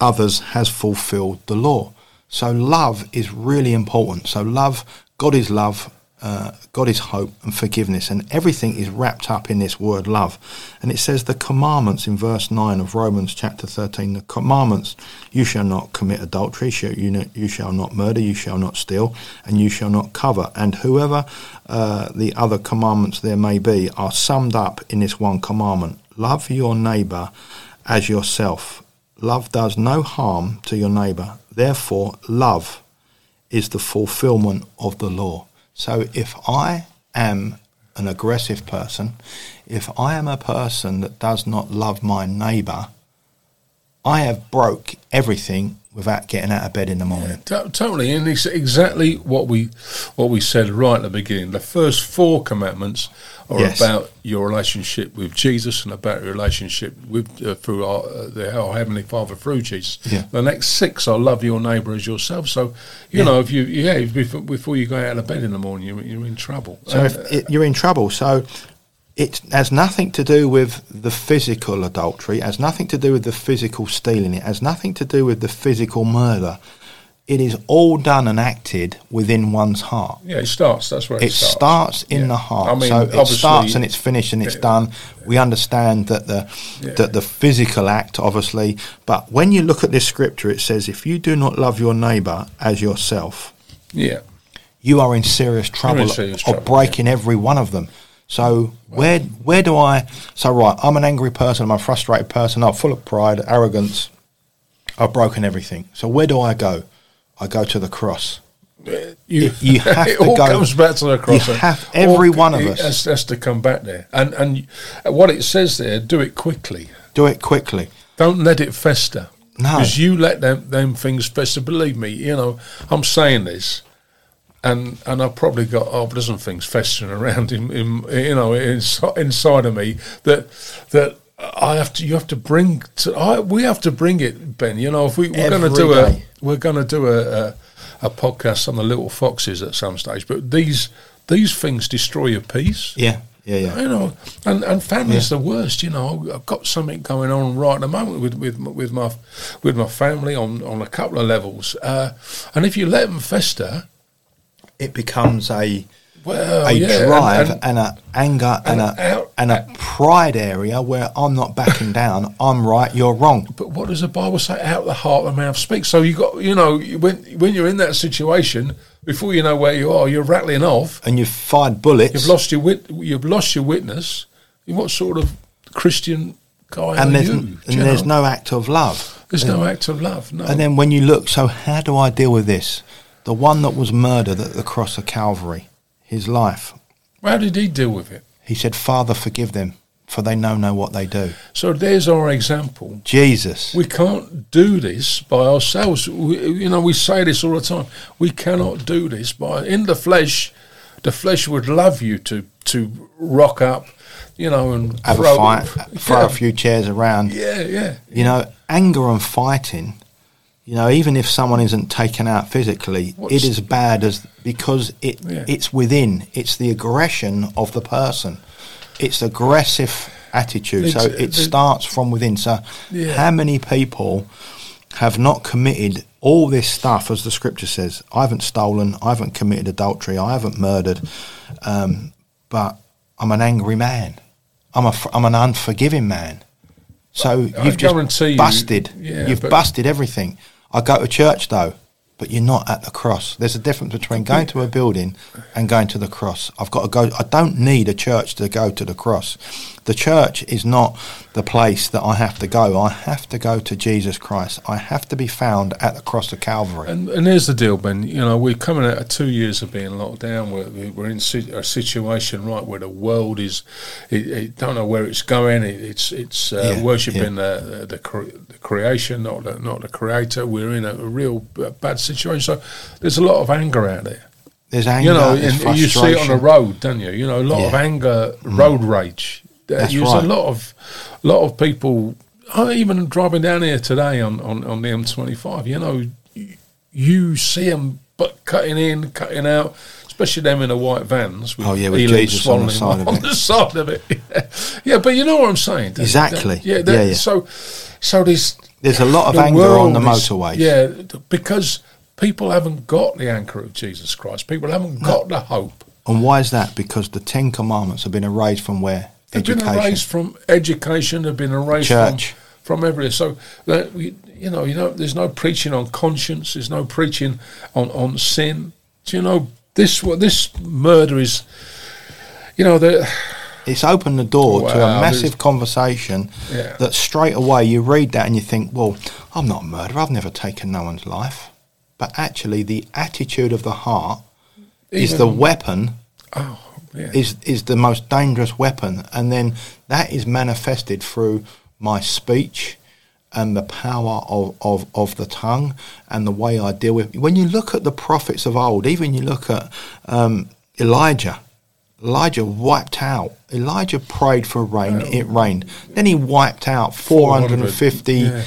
others has fulfilled the law." So love is really important. So love, God is love, uh, God is hope and forgiveness, and everything is wrapped up in this word love. And it says the commandments in verse 9 of Romans chapter 13 the commandments you shall not commit adultery, you, shall not murder, you shall not steal, and you shall not cover. And whoever uh, the other commandments there may be are summed up in this one commandment love your neighbour as yourself. Love does no harm to your neighbour. Therefore, love is the fulfillment of the law. So if I am an aggressive person, if I am a person that does not love my neighbour, I have broke everything without getting out of bed in the morning. Yeah, t- totally, and it's exactly what we what we said right at the beginning. The first four commandments are yes. about your relationship with Jesus and about your relationship with uh, through our, uh, the, our heavenly Father through Jesus. Yeah. The next six are love your neighbour as yourself. So you yeah. know if you yeah before, before, you go out of bed in the morning, you're, you're in trouble. So if it, you're in trouble. So it has nothing to do with the physical adultery, it has nothing to do with the physical stealing, it has nothing to do with the physical murder. It is all done and acted within one's heart. Yeah, it starts. That's where it, it starts. starts in yeah. the heart. I mean, so it starts and it's finished and it's yeah. done. We understand that the yeah. that the physical act, obviously, but when you look at this scripture, it says, "If you do not love your neighbour as yourself, yeah, you are in serious trouble in serious of trouble, breaking every one of them." So where where do I? So right, I'm an angry person. I'm a frustrated person. I'm full of pride, arrogance. I've broken everything. So where do I go? I go to the cross. You, you have it to all go, comes back to the cross. You have every all, one of us has, has, to come back there, and and what it says there, do it quickly. Do it quickly. Don't let it fester. No, because you let them them things fester. Believe me, you know I'm saying this and and I've probably got half a dozen things festering around in, in you know inside, inside of me that that I have to you have to bring to I, we have to bring it Ben you know if we, we're going to do day. a we're going to do a, a, a podcast on the little foxes at some stage but these these things destroy your peace yeah yeah, yeah. You know, and and family's yeah. the worst. You know, I've got something going on right at the moment with with with my with my family on on a couple of levels. Uh, and if you let them fester, it becomes a well, a yeah, drive and, and, and, a anger and, and a out, and a pride area where I'm not backing down. I'm right, you're wrong. But what does the Bible say? Out of the heart the mouth speaks. So you got you know when when you're in that situation, before you know where you are, you're rattling off, and you've fired bullets. You've lost your wit. You've lost your witness. What sort of Christian guy and are you? And there's know? no act of love. There's no act of love. No. And then when you look, so how do I deal with this? The one that was murdered at the cross of Calvary, his life. How did he deal with it? He said, Father, forgive them, for they know know what they do. So there's our example. Jesus. We can't do this by ourselves. We, you know, we say this all the time. We cannot do this by in the flesh. The flesh would love you to to rock up, you know, and have throw, a fight, throw yeah. a few chairs around. Yeah, yeah. You know, anger and fighting you know, even if someone isn't taken out physically, What's it is bad as because it yeah. it's within. It's the aggression of the person. It's aggressive attitude. It's, so it starts from within. So yeah. how many people have not committed all this stuff, as the scripture says? I haven't stolen. I haven't committed adultery. I haven't murdered. Um, but I'm an angry man. I'm a I'm an unforgiving man. So you've just busted. You, yeah, you've busted everything. I go to church though. but you're not at the cross. There's a difference between going to a building and going to the cross. I've got to go. I don't need a church to go to the cross. The church is not the place that I have to go. I have to go to Jesus Christ. I have to be found at the cross of Calvary. And, and here's the deal, Ben. You know, we're coming out of two years of being locked down. We're, we're in a situation, right, where the world is, it, it don't know where it's going. It, it's it's uh, Yeah, worshipping the the, cre- the creation, not the, not the creator. We're in a, real bad situation. So there's a lot of anger out there. There's anger. You know, and you see it on the road, don't you? You know, a lot of Yeah. Mm. anger, road rage. Uh, That's There's right. a lot of, lot of people. I even driving down here today on, on, on the M25. You know, you, you see them but cutting in, cutting out, especially them in the white vans. With Oh, yeah, with Jesus on the side of it. the side of it. Yeah. yeah, but you know what I'm saying. you? Exactly. That- yeah, Yeah, that- yeah. So, so there's There's a lot of anger on the motorways. Yeah, because people haven't got the anchor of Jesus Christ. People haven't got the hope. And why is that? Because the Ten Commandments have been erased from where? They've been erased from education. They've been erased Church. from from everything. So that we, you know, you know, there's no preaching on conscience. There's no preaching on on sin. Do you know this? What this murder is? You know the It's opened the door to a massive conversation Yeah. that straight away you read that and you think, well, I'm not a murderer. I've never taken no one's life. But actually, the attitude of the heart is the weapon oh yeah. is is the most dangerous weapon, and then that is manifested through my speech and the power of, of, of the tongue and the way I deal with. When you look at the prophets of old, even you look at um, Elijah. Elijah wiped out. Elijah prayed for rain. It rained. Then he wiped out 450 yeah.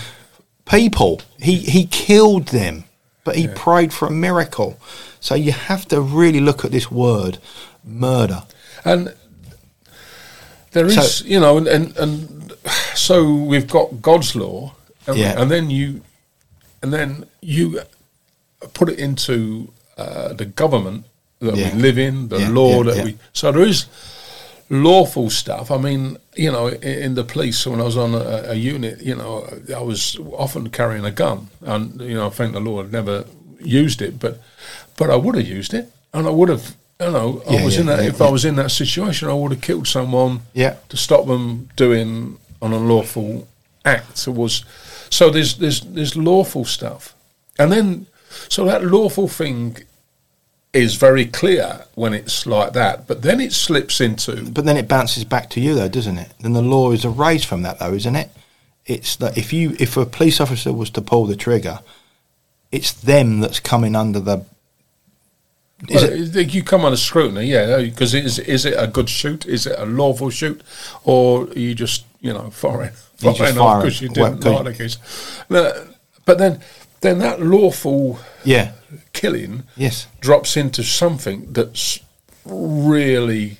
people. He he killed them, but he prayed for a miracle. So you have to really look at this word, murder. And there is, So- you know, and, and and so we've got God's law, and, Yeah. and then you, and then you put it into uh, the government that Yeah. we live in, the Yeah, law that we. So there is lawful stuff. I mean, you know, in, in the police when I was on a, a unit, you know, I was often carrying a gun, and you know, I thank the law had never used it, but but I would have used it, and I would have. Know, I Yeah, was yeah, in that. yeah, if. I was in that situation, I would have killed someone Yeah. to stop them doing an unlawful act. It was so there's there's there's lawful stuff, and then so that lawful thing is very clear when it's like that, but then it slips into But then it bounces back to you, though, doesn't it? Then the law is erased from that, though, isn't it? It's that if you if a police officer was to pull the trigger, it's them that's coming under the. Well, it, you come under scrutiny, yeah, because is is it a good shoot? Is it a lawful shoot, or are you just you know You're firing because you Well, didn't 'cause- like the case? No, But then, then that lawful yeah. killing Yes. drops into something that's really,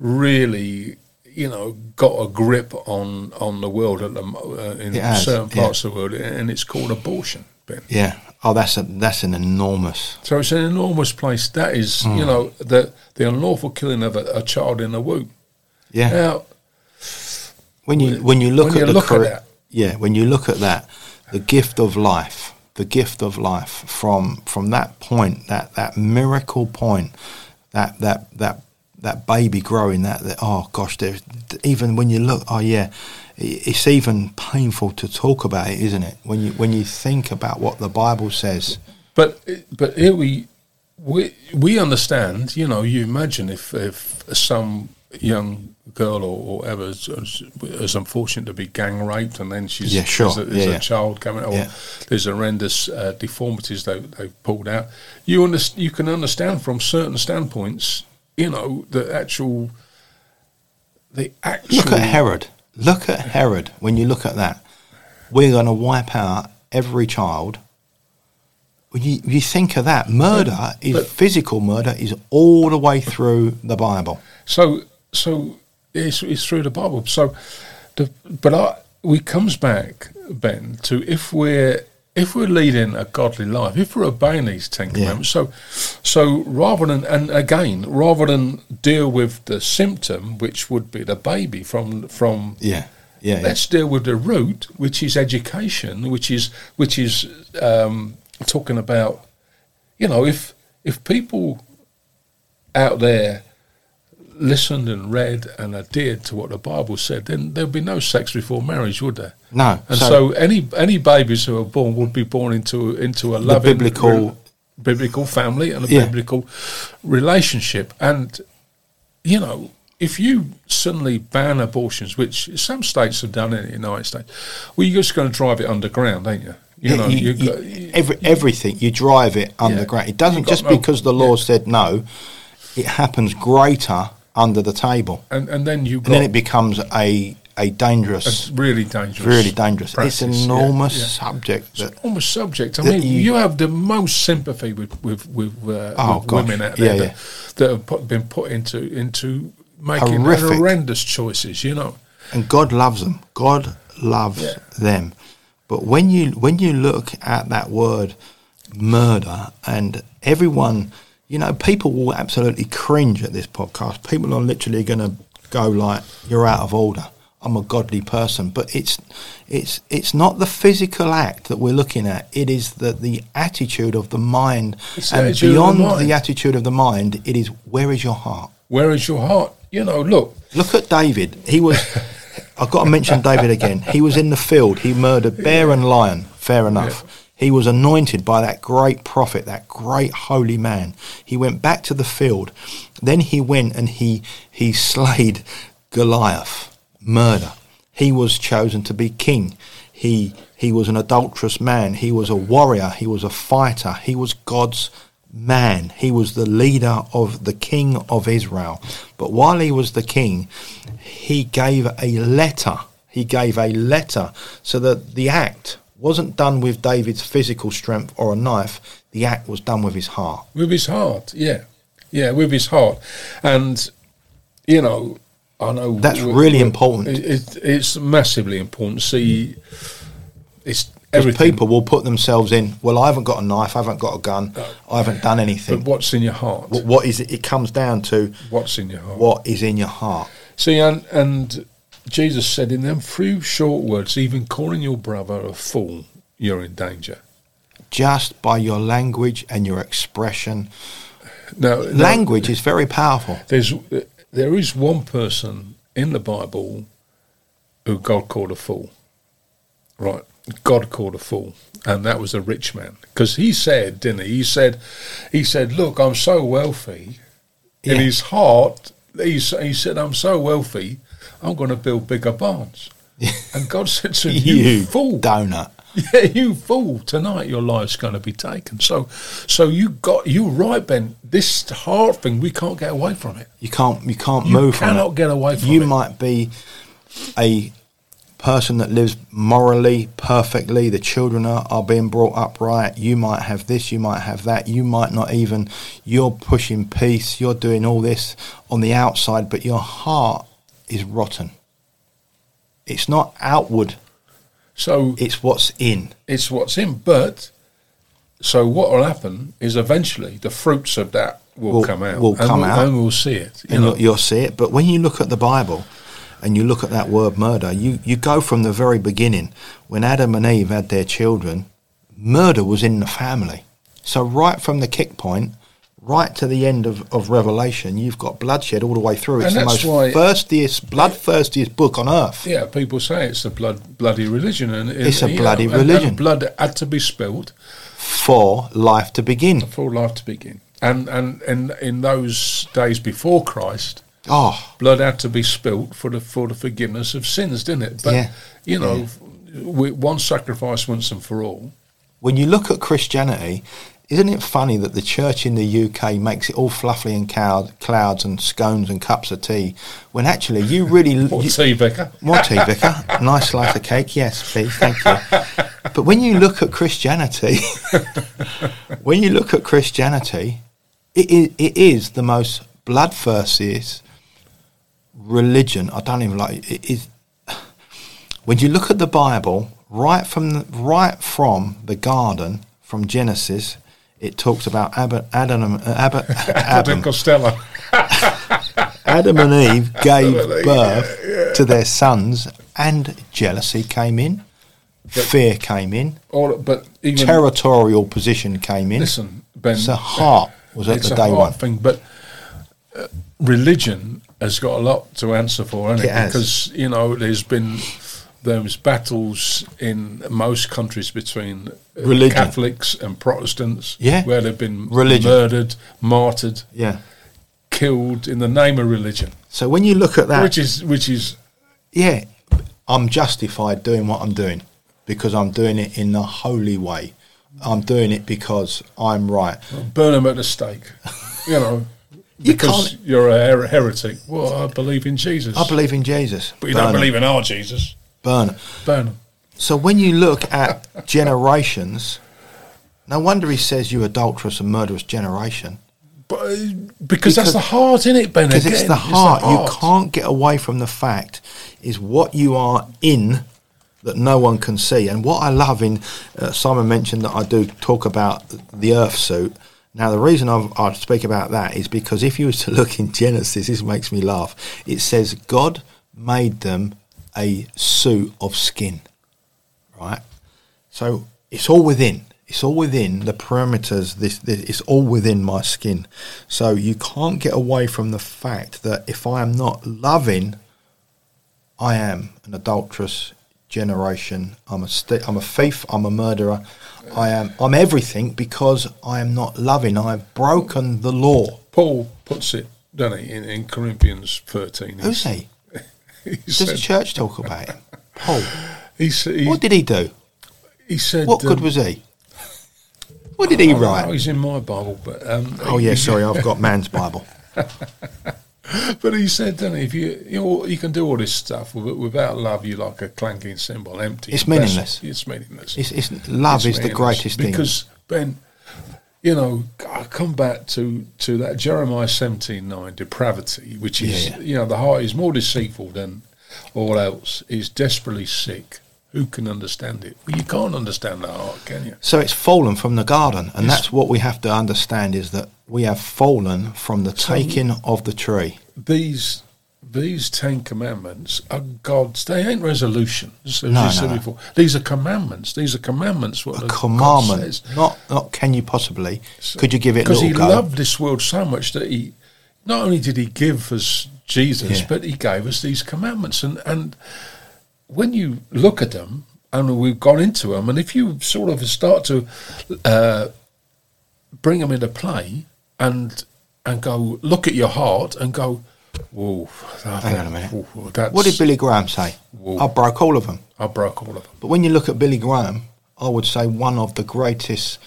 really, you know, got a grip on on the world at the, uh, in has, certain yeah. parts of the world, and it's called abortion. Yeah. Oh, that's a that's an enormous. So it's an enormous place. That is, Hmm. you know, the the unlawful killing of a, a child in the womb. Yeah. Now, when you when you look when at you the look at corre- that. yeah when you look at that the gift of life the gift of life from from that point that that miracle point that that that that baby growing that, that oh gosh even when you look oh yeah it's even painful to talk about it isn't it when you when you think about what the bible says But but here we we we understand. You know, you imagine if if some young girl or, or ever is, is unfortunate to be gang raped, and then she's Yeah, sure. there's a, there's Yeah, a yeah. child coming, or Yeah. there's horrendous uh, deformities they they've pulled out. You underst- you can understand from certain standpoints. You know, the actual the actual look at herod look at herod when you look at that. We're going to wipe out every child. When you, you think of that murder is but- physical murder is all the way through the bible. So, so it's, it's through the Bible. So, the, but I, we comes back, Ben, to if we're if we're leading a godly life, if we're obeying these Ten Commandments. So, so rather than and again, rather than deal with the symptom, which would be the baby from from yeah yeah, yeah. let's deal with the root, which is education, which is which is um, talking about you know, if if people out there listened and read and adhered to what the Bible said, then there'd be no sex before marriage, would there? No. And so, any any babies who are born would be born into into a loving biblical- biblical family and a Yeah. biblical relationship. And you know, if you suddenly ban abortions, which some states have done in the United States, well, you're just going to drive it underground, ain't you? You know, you- you've you- every, everything you drive it underground. It doesn't just no- because the law yeah. said no. It happens greater under the table, and and then you and then it becomes a a dangerous, it's really dangerous, really dangerous. practice, it's an enormous yeah. subject that almost subject. I mean, you- you, have the most sympathy with with with, uh, Oh, with women out there yeah. that, that have put, been put into into making Horrific. horrendous choices. You know, and God loves them. God loves Yeah. them. But when you when you look at that word murder and everyone, you know, people will absolutely cringe at this podcast. People are literally going to go like, "You're out of order." I'm a godly person, but it's it's it's not the physical act that we're looking at. It is the the attitude of the mind, It's and the beyond mind. the attitude of the mind, it is where is your heart. where is your heart? You know, look, Look at David. He was. I've got to mention David again. He was in the field. He murdered bear and lion. Fair enough. He was anointed by that great prophet, that great holy man. He went back to the field. Then he went and he he slayed Goliath. Murder. He was chosen to be king. He he was an adulterous man. He was a warrior. He was a fighter. He was God's man. He was the leader of the king of Israel. But while he was the king, he gave a letter. He gave a letter so that the act wasn't done with David's physical strength or a knife. The act was done with his heart. with his heart, yeah, yeah, with his heart, and you know, I know That's really important. It, it, it's massively important. See, it's everything. people will put themselves in, well, I haven't got a knife, I haven't got a gun, I haven't done anything. but what's in your heart? What- what is it? It comes down to what's in your heart? what is in your heart. See, and, and Jesus said in them few short words, even calling your brother a fool, you're in danger. Just by your language and your expression. Now, now, Language is very powerful. there's there is one person in the Bible who God called a fool. Right, God called a fool, and that was a rich man because he said, didn't he? He said, he said, look, I'm so wealthy. In his heart, he, he said, I'm so wealthy, I'm going to build bigger barns. And God said to him, you, You fool. donut. Yeah, you fool! Tonight your life's going to be taken. So, so you got you right, Ben. This heart thing, we can't get away from it. You can't you can't You move from cannot get away from you it. might be a person that lives morally perfectly the children are, are being brought up right you might have this you might have that you might not even you're pushing peace you're doing all this on the outside but your heart is rotten it's not outward So it's what's in it's what's in. But so what will happen is eventually the fruits of that will, Will- come out. will and come we'll, out. and we'll see it. You and know, you'll, you'll see it. But when you look at the Bible and you look at that word murder, you, you go from the very beginning. When Adam and Eve had their children, murder was in the family. So right from the kick point, right to the end of, of Revelation, you've got bloodshed all the way through. It's And the most why- thirstiest, bloodthirstiest book on earth. yeah, people say it's a blood bloody religion, and It's a bloody and- and religion. blood had to be spilled For life to begin. for life to begin. And and and in those days before Christ, Oh, blood had to be spilt for the for the forgiveness of sins, didn't it? But Yeah. you know, we, one sacrifice once and for all. when you look at Christianity, isn't it funny that the church in the UK makes it all fluffy and cloud, clouds and scones and cups of tea, when actually you really Or you, tea, Vicar. more tea, vicar, nice slice of cake, yes, please, thank you. But when you look at Christianity, when you look at Christianity, it is, it is the most bloodthirsty religion. I don't even like it. Is when you look at the Bible, right from the, right from the garden, from Genesis, it talks about Ab- Adam, and- uh, Adam, Costello. Adam and Eve gave Adam and Eve, birth to their sons, and jealousy came in, fear came in, All, but even territorial position came in. listen, Ben. It's the heart was at it's the a day heart one. thing, but uh, religion has got a lot to answer for, it? It has. Because you know, there's been those battles in most countries between uh, Religion. Catholics and Protestants, Yeah. where they've been Religion. murdered, martyred, Yeah. killed in the name of religion, So when you look at that, which is which is yeah, I'm justified doing what I'm doing because I'm doing it in the holy way. I'm doing it because I'm right. burn them at the stake, you know. You because can't- you're a her- heretic. Well, I believe in Jesus. I believe in Jesus. but you Burn don't believe in our Jesus. Burn 'em. Burn them. So when you look at generations, no wonder he says you adulterous and murderous generation. But, uh, because, that's the heart in it, Ben. Because it's the heart. You can't get away from the fact is what you are in that no one can see. And what I love in uh, Simon mentioned that I do talk about the earth suit. Now the reason I've, I speak about that is because if you was to look in Genesis, this makes me laugh. It says God made them a suit of skin, right? So it's all within. It's all within the parameters. This, this it's all within my skin. So you can't get away from the fact that if I am not loving, I am an adulterous generation. I'm a st- I'm a thief. I'm a murderer. I am. I'm everything because I am not loving. I've broken the law. Paul puts it, doesn't he, in, in Corinthians 13. Who's he? Does the church talk about him? Paul. he, he, What did he do? he said... What good um, was he? What did he write? he's in my Bible, but... Um, Oh yeah, sorry, I've got man's Bible. But he said, doesn't he, if you, you, know, you can do all this stuff without love, you're like a clanking cymbal, empty. It's meaningless. It's meaningless. It's, it's love It's is the meaningless. greatest thing. Because, Ben, you know, I come back to, to that Jeremiah 17 9, depravity, which is, Yeah. you know, the heart is more deceitful than all else, is desperately sick. Who can understand it? Well, you can't understand the heart, can you? So it's fallen from the garden, and that's what we have to understand is that we have fallen from the taking of the tree. These these Ten Commandments are God's. They ain't resolutions, as No, you said no, no. before. These are commandments. These are commandments. What A commandment, says. not not can you possibly? Could you give it a because he go? loved this world so much that he not only did he give us Jesus, Yeah. but he gave us these commandments. And and when you look at them, and we've gone into them, and if you sort of start to uh, bring them into play and and go look at your heart and go, that, Hang on a minute. that's, What did Billy Graham say? Whoa. I broke all of them. I broke all of them. But when you look at Billy Graham, I would say one of the greatest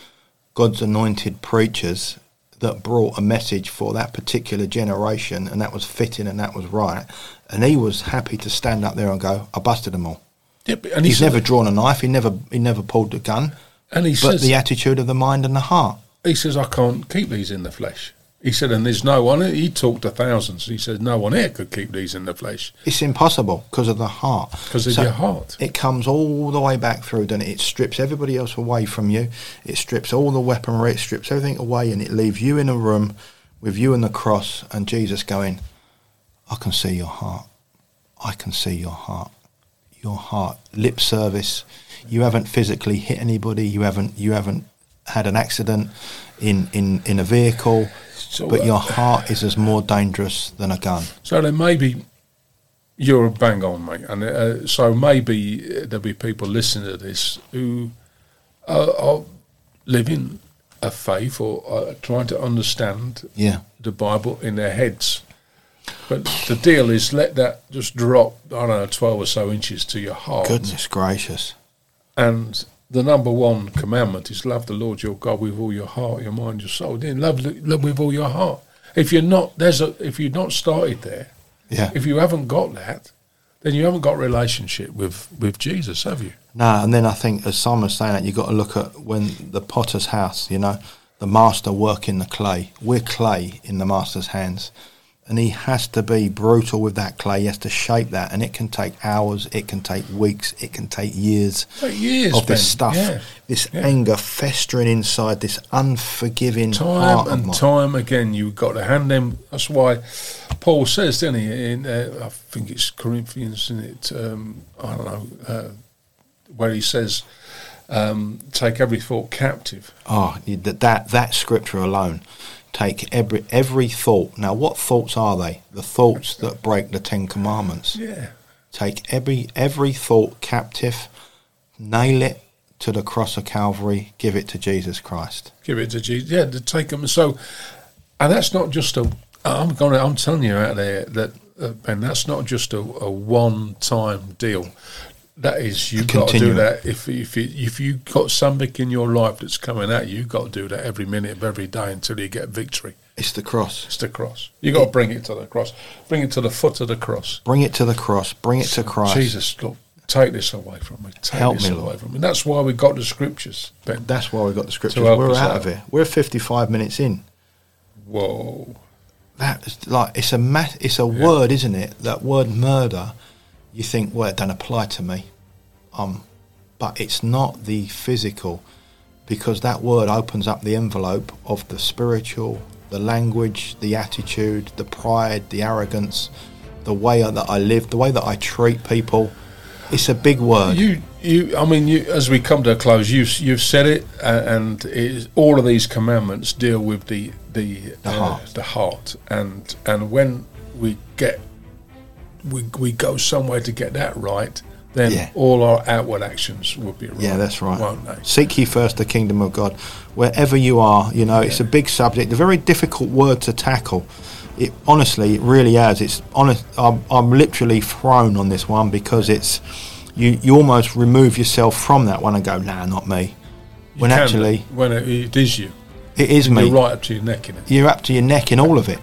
God's anointed preachers that brought a message for that particular generation, and that was fitting and that was right. And he was happy to stand up there and go, "I busted them all." Yeah, and he He's never drawn a knife. He never he never pulled a gun. and he But says, the attitude of the mind and the heart. he says, I can't keep these in the flesh. He said, and there's no one. He talked to thousands. He said, no one here could keep these in the flesh It's impossible because of the heart. because of So your heart. It comes all the way back through, doesn't it? It strips everybody else away from you. It strips all the weaponry. It strips everything away, and it leaves you in a room with you and the cross, and Jesus going, "I can see your heart. I can see your heart. Your heart. Lip service. You haven't physically hit anybody. You haven't. You haven't had an accident in in in a vehicle." So, but uh, your heart is as more dangerous than a gun. So then maybe you're a bang on, mate. And uh, so maybe uh, there'll be people listening to this who are, are living a faith or are trying to understand Yeah. the Bible in their heads. But the deal is let that just drop, I don't know, 12 or so inches to your heart. Goodness gracious. And the number one commandment is love the Lord your God with all your heart, your mind, your soul. Then love, love with all your heart. If you're not, there's a, if you've not started there, Yeah. if you haven't got that, then you haven't got relationship with, with Jesus, have you? No, and then I think, as Simon's saying that, you've got to look at when the potter's house, you know, the master working the clay. We're clay in the master's hands. And he has to be brutal with that clay. He has to shape that. And it can take hours, it can take weeks, it can take years Take years, of this Ben. stuff. Yeah. This Yeah. anger festering inside, this unforgiving Time and time again, you've got to hand them. That's why Paul says, doesn't he? In uh, I think it's Corinthians, isn't it? Um, I don't know uh, where he says, um, take every thought captive. Oh, that that that scripture alone, take every every thought. Now, what thoughts are they? The thoughts that break the Ten Commandments. Yeah. Take every every thought captive, nail it to the cross of Calvary, give it to Jesus Christ. Give it to Jesus. Yeah, to take them. So, and that's not just a. I'm going. I'm telling you out there that uh, Ben, that's not just a, a one-time deal. That is, you've got to do that. If if you, if you got something in your life that's coming at you, you've got to do that every minute of every day until you get victory. It's the cross. It's the cross. You got to bring it to the cross. Bring it to the foot of the cross. Bring it to the cross. Bring it to Christ. Jesus, look, take this away from me. Take Help this me, away Lord. from me. That's why we got the scriptures, Ben. That's why we got the scriptures. We're out out. of it. We're 55 minutes in. Whoa. That's like it's a ma- it's a word, isn't it? That word murder. You think, well, it don't apply to me, um, but it's not the physical, because that word opens up the envelope of the spiritual, the language, the attitude, the pride, the arrogance, the way that I live, the way that I treat people. It's a big word. You, you. I mean, you. As we come to a close, you've you've said it, uh, and it all of these commandments deal with the the The uh, heart. the heart, and and when we get we we go somewhere to get that right, then Yeah. all our outward actions will be right. Yeah, that's right. Won't they? Seek ye first the kingdom of God. Wherever you are, you know, it's a big subject, a very difficult word to tackle. It honestly, it really has. It's honest. I'm, I'm literally thrown on this one because it's you. You almost remove yourself from that one and go, "Nah, not me." You When can, actually, when it, it is you, it is me. you're right up to your neck in it. You're up to your neck in all of it.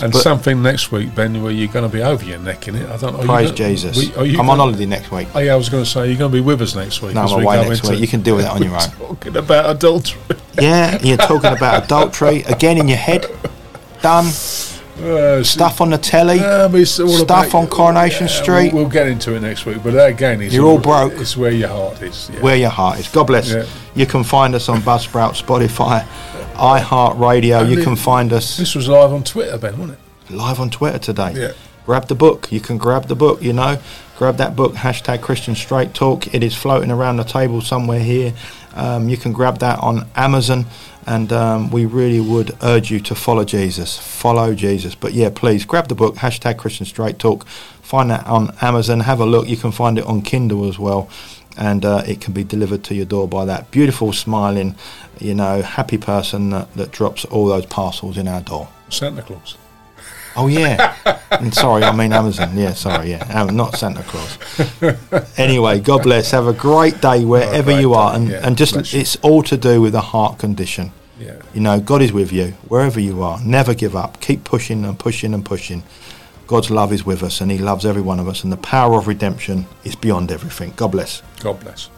And But- something next week, Ben, where you're going to be over your neck in it. I don't know. Praise gonna- Jesus. we- I'm on gonna- holiday next week. Oh, yeah, I was going to say, you're going to be with us next week. No, I'm we away next week. You can deal with that on your own. Talking about adultery. Yeah, you're talking about adultery again in your head. Done. Uh, Stuff on the telly. Yeah, but it's all Stuff about- on Coronation Yeah, Street. We'll, we'll get into it next week, but that again, is You're all broke. It's where your heart is. Yeah. where your heart is. God bless. Yeah. You can find us on Buzzsprout, Spotify, iHeartRadio. You can find us this was live on Twitter, Ben, wasn't it? live on Twitter today. Yeah. Grab the book. You can grab the book, you know. Grab that book, hashtag Christian Straight Talk. It is floating around the table somewhere here. Um, you can grab that on Amazon. And um, we really would urge you to follow Jesus. Follow Jesus. But yeah, please grab the book, hashtag Christian Straight Talk. Find that on Amazon. Have a look. You can find it on Kindle as well. And uh, it can be delivered to your door by that beautiful, smiling, you know, happy person that, that drops all those parcels in our door. Santa Claus. Oh yeah. And sorry, I mean Amazon. Yeah, sorry, yeah, not Santa Claus. Anyway, God bless. Have a great day wherever great you are, day, and yeah, and just it's all to do with a heart condition. Yeah. You know, God is with you wherever you are. Never give up. Keep pushing and pushing and pushing. God's love is with us, and He loves every one of us, and the power of redemption is beyond everything. God bless. God bless.